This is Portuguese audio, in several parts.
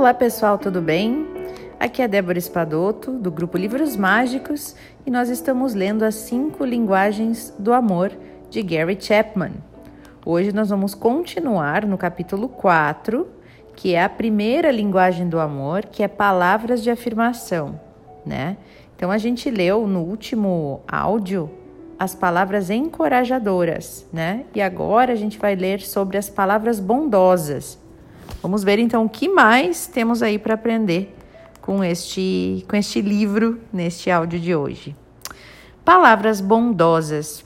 Olá pessoal, tudo bem? Aqui é Débora Espadoto, do grupo Livros Mágicos, e nós estamos lendo as cinco linguagens do amor de Gary Chapman. Hoje nós vamos continuar no capítulo 4, que é a primeira linguagem do amor, que é palavras de afirmação, né? Então a gente leu no último áudio as palavras encorajadoras, né? E agora a gente vai ler sobre as palavras bondosas. Vamos ver então o que mais temos aí para aprender com este, com este livro neste áudio de hoje. Palavras bondosas.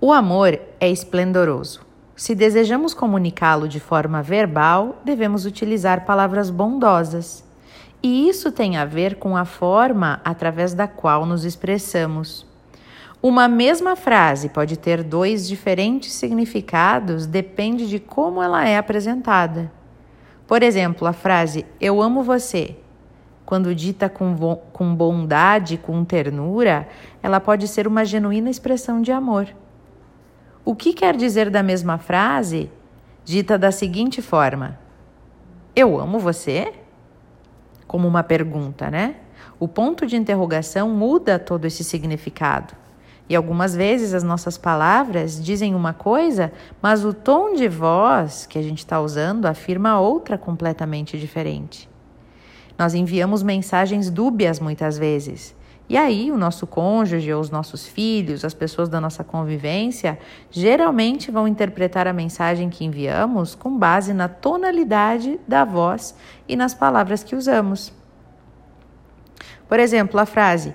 O amor é esplendoroso. Se desejamos comunicá-lo de forma verbal, devemos utilizar palavras bondosas. E isso tem a ver com a forma através da qual nos expressamos. Uma mesma frase pode ter dois diferentes significados, depende de como ela é apresentada. Por exemplo, a frase Eu amo você, quando dita com, com bondade, com ternura, ela pode ser uma genuína expressão de amor. O que quer dizer da mesma frase, dita da seguinte forma: Eu amo você? Como uma pergunta, né? O ponto de interrogação muda todo esse significado. E algumas vezes as nossas palavras dizem uma coisa, mas o tom de voz que a gente está usando afirma outra completamente diferente. Nós enviamos mensagens dúbias muitas vezes. E aí, o nosso cônjuge ou os nossos filhos, as pessoas da nossa convivência, geralmente vão interpretar a mensagem que enviamos com base na tonalidade da voz e nas palavras que usamos. Por exemplo, a frase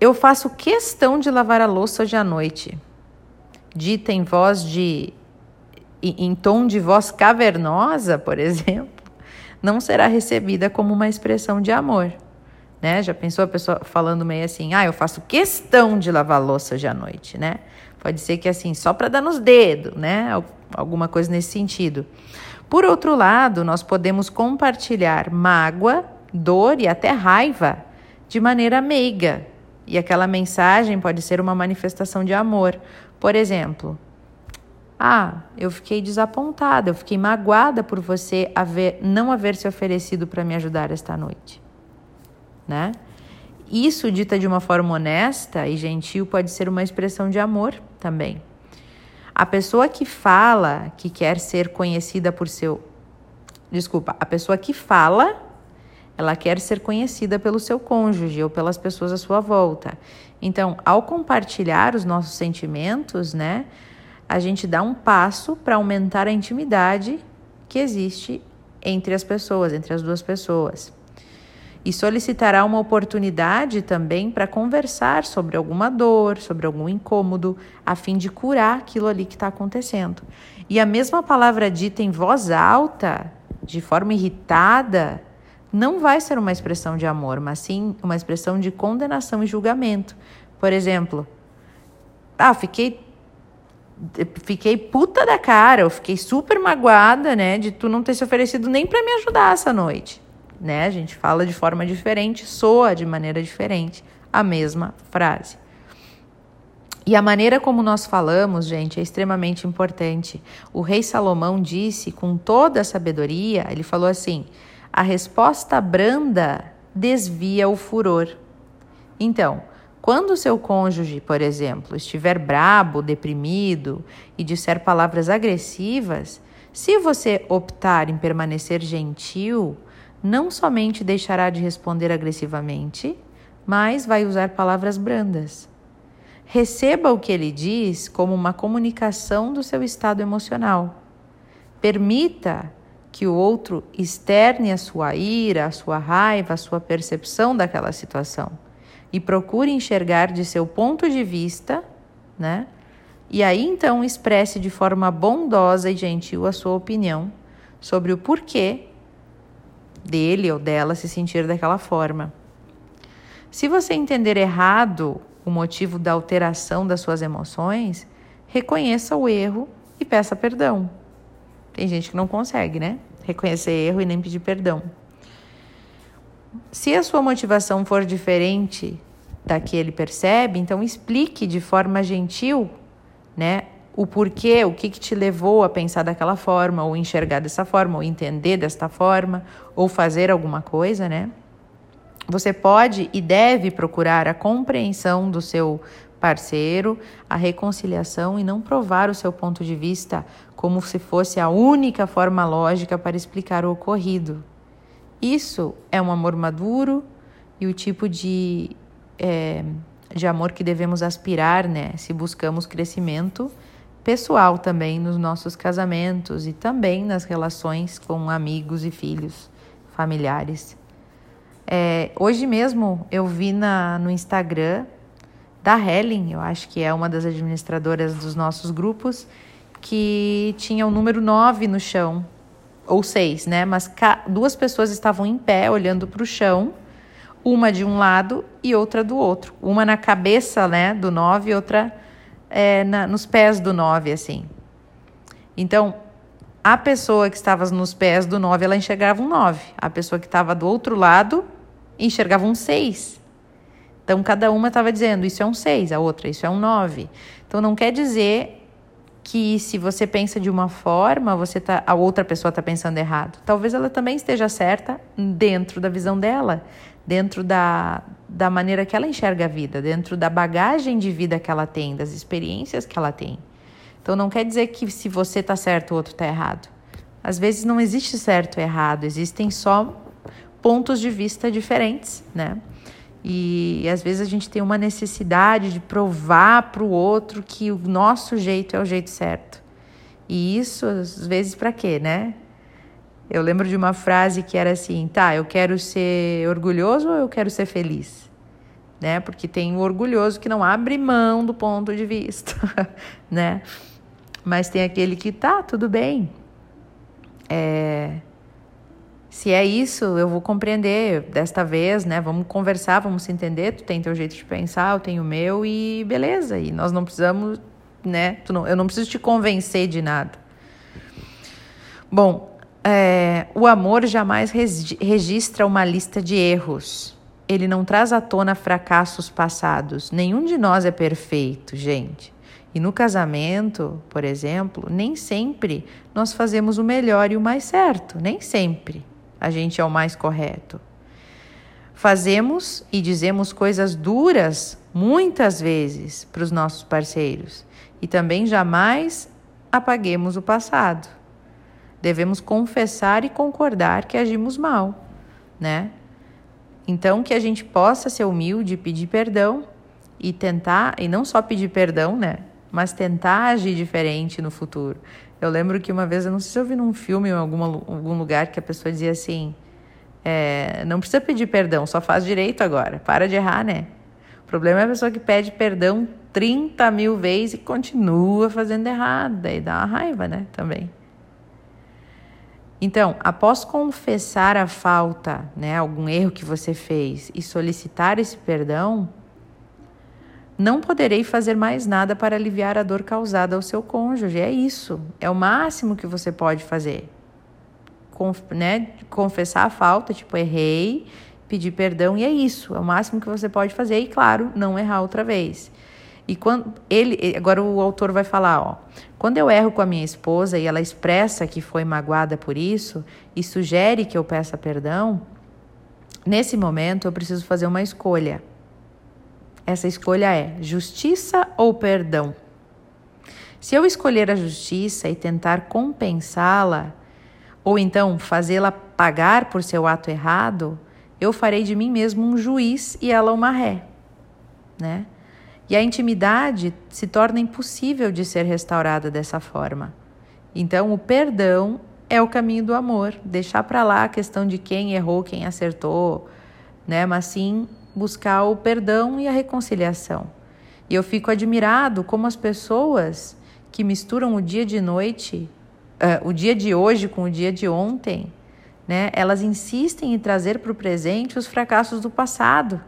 eu faço questão de lavar a louça hoje à noite. Dita em voz de. em tom de voz cavernosa, por exemplo, não será recebida como uma expressão de amor. Né? Já pensou a pessoa falando meio assim, ah, eu faço questão de lavar a louça hoje à noite, né? Pode ser que assim, só para dar nos dedos, né? Alguma coisa nesse sentido. Por outro lado, nós podemos compartilhar mágoa, dor e até raiva de maneira meiga, e aquela mensagem pode ser uma manifestação de amor. Por exemplo, ah, eu fiquei desapontada, eu fiquei magoada por você haver, não haver se oferecido para me ajudar esta noite. Né? Isso, dita de uma forma honesta e gentil, pode ser uma expressão de amor também. A pessoa que fala que quer ser conhecida por seu. Desculpa, a pessoa que fala ela quer ser conhecida pelo seu cônjuge ou pelas pessoas à sua volta. Então, ao compartilhar os nossos sentimentos, né, a gente dá um passo para aumentar a intimidade que existe entre as pessoas, entre as duas pessoas. E solicitará uma oportunidade também para conversar sobre alguma dor, sobre algum incômodo, a fim de curar aquilo ali que está acontecendo. E a mesma palavra dita em voz alta, de forma irritada, não vai ser uma expressão de amor, mas sim uma expressão de condenação e julgamento. Por exemplo, ah, fiquei fiquei puta da cara, eu fiquei super magoada, né, de tu não ter se oferecido nem para me ajudar essa noite, né? A gente fala de forma diferente, soa de maneira diferente a mesma frase. E a maneira como nós falamos, gente, é extremamente importante. O rei Salomão disse com toda a sabedoria, ele falou assim: a resposta branda desvia o furor. Então, quando seu cônjuge, por exemplo, estiver brabo, deprimido e disser palavras agressivas, se você optar em permanecer gentil, não somente deixará de responder agressivamente, mas vai usar palavras brandas. Receba o que ele diz como uma comunicação do seu estado emocional. Permita que o outro externe a sua ira, a sua raiva, a sua percepção daquela situação e procure enxergar de seu ponto de vista, né? E aí então expresse de forma bondosa e gentil a sua opinião sobre o porquê dele ou dela se sentir daquela forma. Se você entender errado o motivo da alteração das suas emoções, reconheça o erro e peça perdão. Tem gente que não consegue, né? Reconhecer erro e nem pedir perdão. Se a sua motivação for diferente da que ele percebe, então explique de forma gentil, né, o porquê, o que, que te levou a pensar daquela forma, ou enxergar dessa forma, ou entender desta forma, ou fazer alguma coisa, né? Você pode e deve procurar a compreensão do seu parceiro, a reconciliação e não provar o seu ponto de vista como se fosse a única forma lógica para explicar o ocorrido. Isso é um amor maduro e o tipo de, é, de amor que devemos aspirar, né? Se buscamos crescimento pessoal também nos nossos casamentos e também nas relações com amigos e filhos, familiares. É, hoje mesmo eu vi na, no Instagram da Helen, eu acho que é uma das administradoras dos nossos grupos, que tinha o número 9 no chão, ou 6, né? Mas duas pessoas estavam em pé olhando para o chão, uma de um lado e outra do outro. Uma na cabeça né, do 9 e outra é, na, nos pés do 9, assim. Então, a pessoa que estava nos pés do 9, ela enxergava um 9. A pessoa que estava do outro lado enxergava um 6. Então, cada uma estava dizendo, isso é um 6, a outra, isso é um 9. Então, não quer dizer que se você pensa de uma forma, você tá, a outra pessoa está pensando errado. Talvez ela também esteja certa dentro da visão dela, dentro da, da maneira que ela enxerga a vida, dentro da bagagem de vida que ela tem, das experiências que ela tem. Então não quer dizer que se você está certo, o outro está errado. Às vezes não existe certo e errado, existem só pontos de vista diferentes, né? E, às vezes a gente tem uma necessidade de provar para o outro que o nosso jeito é o jeito certo. E isso, às vezes, para quê, né? Eu lembro de uma frase que era assim: tá, eu quero ser orgulhoso ou eu quero ser feliz? Né? Porque tem o orgulhoso que não abre mão do ponto de vista, né? Mas tem aquele que tá, tudo bem. É, se é isso, eu vou compreender desta vez, né? Vamos conversar, vamos se entender. Tu tem teu jeito de pensar, eu tenho o meu e beleza. E nós não precisamos, né? Não, eu não preciso te convencer de nada. Bom, é, o amor jamais registra uma lista de erros. Ele não traz à tona fracassos passados. Nenhum de nós é perfeito, gente. E no casamento, por exemplo, nem sempre nós fazemos o melhor e o mais certo. Nem sempre a gente é o mais correto. Fazemos e dizemos coisas duras muitas vezes para os nossos parceiros e também jamais apaguemos o passado devemos confessar e concordar que agimos mal, né? Então que a gente possa ser humilde, pedir perdão e tentar, e não só pedir perdão, né? Mas tentar agir diferente no futuro. Eu lembro que uma vez, eu não sei se eu vi num filme ou em alguma, algum lugar que a pessoa dizia assim: é, não precisa pedir perdão, só faz direito agora, para de errar, né? O problema é a pessoa que pede perdão 30 mil vezes e continua fazendo errado, daí dá uma raiva, né? Também. Então, após confessar a falta, né, algum erro que você fez e solicitar esse perdão, não poderei fazer mais nada para aliviar a dor causada ao seu cônjuge. É isso. É o máximo que você pode fazer. Conf, né, confessar a falta, tipo, errei, pedir perdão e é isso. É o máximo que você pode fazer e, claro, não errar outra vez. E quando ele, agora o autor vai falar, ó, quando eu erro com a minha esposa e ela expressa que foi magoada por isso e sugere que eu peça perdão, nesse momento eu preciso fazer uma escolha. Essa escolha é justiça ou perdão? Se eu escolher a justiça e tentar compensá-la, ou então fazê-la pagar por seu ato errado, eu farei de mim mesmo um juiz e ela uma ré, né? E a intimidade se torna impossível de ser restaurada dessa forma. Então, o perdão é o caminho do amor, deixar para lá a questão de quem errou, quem acertou, né? Mas sim buscar o perdão e a reconciliação. E eu fico admirado como as pessoas que misturam o dia de noite, uh, o dia de hoje com o dia de ontem, né? Elas insistem em trazer para o presente os fracassos do passado.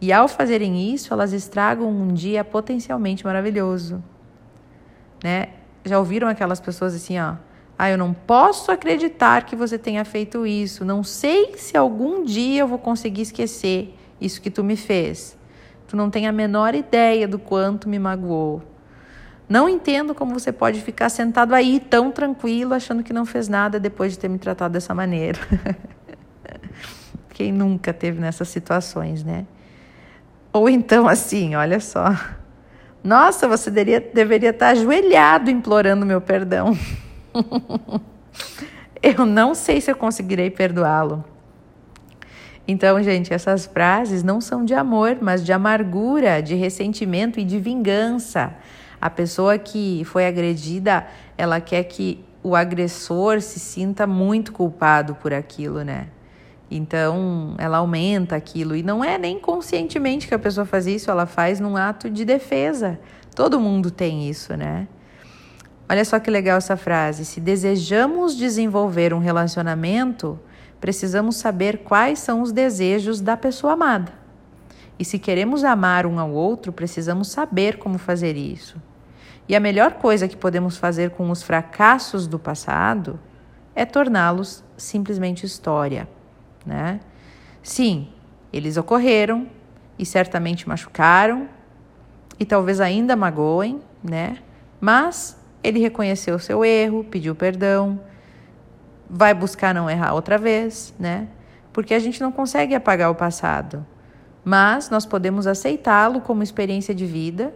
E ao fazerem isso, elas estragam um dia potencialmente maravilhoso. Né? Já ouviram aquelas pessoas assim, ó? Ah, eu não posso acreditar que você tenha feito isso. Não sei se algum dia eu vou conseguir esquecer isso que tu me fez. Tu não tem a menor ideia do quanto me magoou. Não entendo como você pode ficar sentado aí tão tranquilo, achando que não fez nada depois de ter me tratado dessa maneira. Quem nunca teve nessas situações, né? Ou então assim, olha só. Nossa, você deveria, deveria estar ajoelhado implorando meu perdão. eu não sei se eu conseguirei perdoá-lo. Então, gente, essas frases não são de amor, mas de amargura, de ressentimento e de vingança. A pessoa que foi agredida, ela quer que o agressor se sinta muito culpado por aquilo, né? Então, ela aumenta aquilo. E não é nem conscientemente que a pessoa faz isso, ela faz num ato de defesa. Todo mundo tem isso, né? Olha só que legal essa frase. Se desejamos desenvolver um relacionamento, precisamos saber quais são os desejos da pessoa amada. E se queremos amar um ao outro, precisamos saber como fazer isso. E a melhor coisa que podemos fazer com os fracassos do passado é torná-los simplesmente história, né? Sim, eles ocorreram e certamente machucaram e talvez ainda magoem, né? Mas ele reconheceu seu erro, pediu perdão, vai buscar não errar outra vez, né? Porque a gente não consegue apagar o passado, mas nós podemos aceitá-lo como experiência de vida,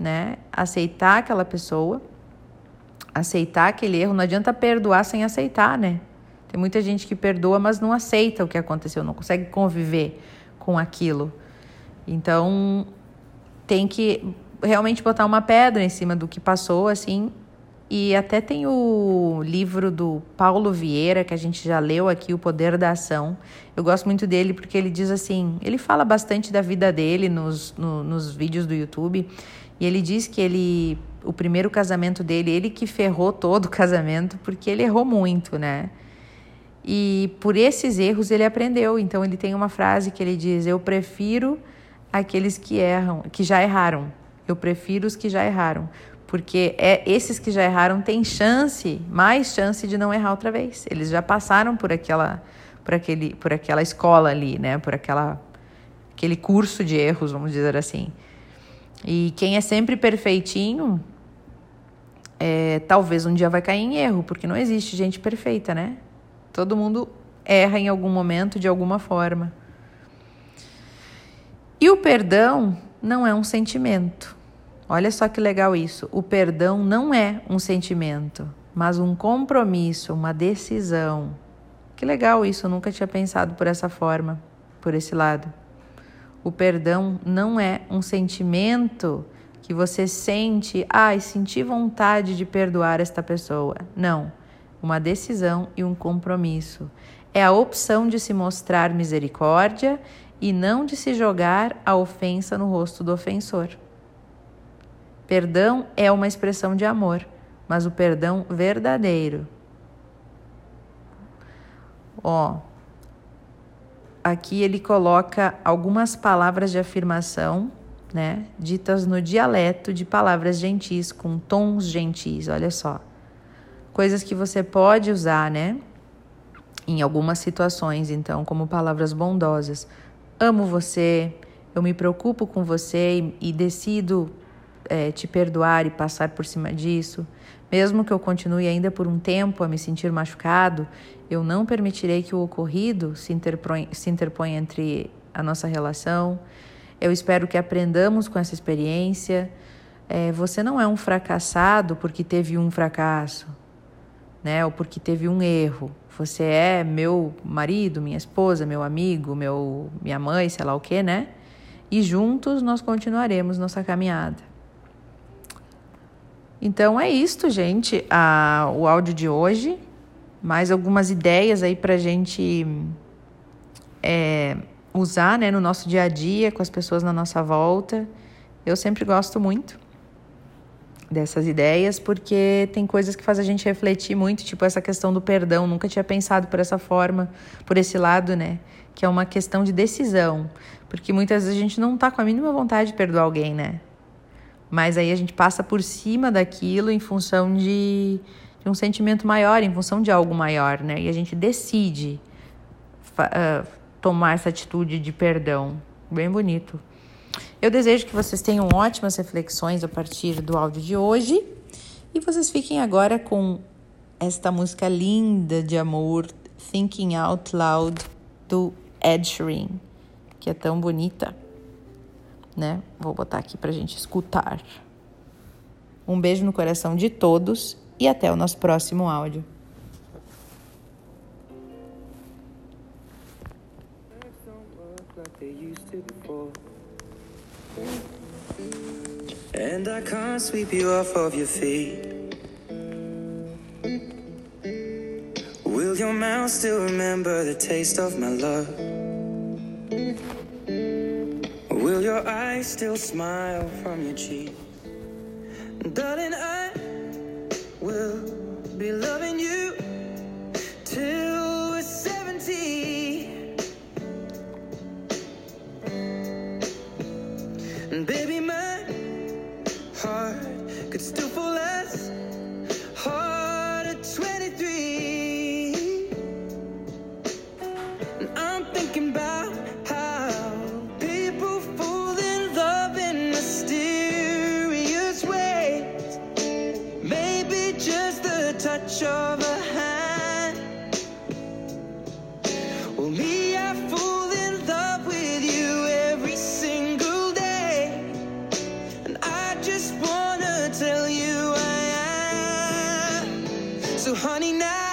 né? Aceitar aquela pessoa, aceitar aquele erro. Não adianta perdoar sem aceitar, né? Tem muita gente que perdoa, mas não aceita o que aconteceu, não consegue conviver com aquilo. Então, tem que realmente botar uma pedra em cima do que passou, assim. E até tem o livro do Paulo Vieira, que a gente já leu aqui, O Poder da Ação. Eu gosto muito dele porque ele diz assim: ele fala bastante da vida dele nos, no, nos vídeos do YouTube. E ele diz que ele, o primeiro casamento dele, ele que ferrou todo o casamento, porque ele errou muito, né? E por esses erros ele aprendeu. Então ele tem uma frase que ele diz: Eu prefiro aqueles que erram, que já erraram. Eu prefiro os que já erraram, porque é esses que já erraram têm chance, mais chance de não errar outra vez. Eles já passaram por aquela, por aquele, por aquela escola ali, né? Por aquela, aquele curso de erros, vamos dizer assim. E quem é sempre perfeitinho, é, talvez um dia vai cair em erro, porque não existe gente perfeita, né? Todo mundo erra em algum momento, de alguma forma. E o perdão não é um sentimento. Olha só que legal isso. O perdão não é um sentimento, mas um compromisso, uma decisão. Que legal isso, eu nunca tinha pensado por essa forma, por esse lado. O perdão não é um sentimento que você sente, ai, ah, senti vontade de perdoar esta pessoa. Não. Uma decisão e um compromisso. É a opção de se mostrar misericórdia e não de se jogar a ofensa no rosto do ofensor. Perdão é uma expressão de amor, mas o perdão verdadeiro. Ó, aqui ele coloca algumas palavras de afirmação, né, ditas no dialeto de palavras gentis, com tons gentis, olha só. Coisas que você pode usar, né, em algumas situações, então, como palavras bondosas amo você, eu me preocupo com você e, e decido é, te perdoar e passar por cima disso. Mesmo que eu continue ainda por um tempo a me sentir machucado, eu não permitirei que o ocorrido se interponha, se interponha entre a nossa relação. Eu espero que aprendamos com essa experiência. É, você não é um fracassado porque teve um fracasso, né? Ou porque teve um erro. Você é meu marido, minha esposa, meu amigo, meu, minha mãe, sei lá o que, né? E juntos nós continuaremos nossa caminhada. Então é isto, gente, o áudio de hoje. Mais algumas ideias aí pra gente é, usar né, no nosso dia a dia, com as pessoas na nossa volta. Eu sempre gosto muito dessas ideias, porque tem coisas que fazem a gente refletir muito, tipo essa questão do perdão. Nunca tinha pensado por essa forma, por esse lado, né? Que é uma questão de decisão. Porque muitas vezes a gente não tá com a mínima vontade de perdoar alguém, né? Mas aí a gente passa por cima daquilo em função de, de um sentimento maior, em função de algo maior, né? E a gente decide uh, tomar essa atitude de perdão. Bem bonito. Eu desejo que vocês tenham ótimas reflexões a partir do áudio de hoje e vocês fiquem agora com esta música linda de amor, Thinking Out Loud, do Ed Sheeran, que é tão bonita, né? Vou botar aqui pra gente escutar. Um beijo no coração de todos e até o nosso próximo áudio. And I can't sweep you off of your feet. Will your mouth still remember the taste of my love? Will your eyes still smile from your cheek? Darling, I will be loving you till we're 70. And baby, my heart could still fall as So, honey, now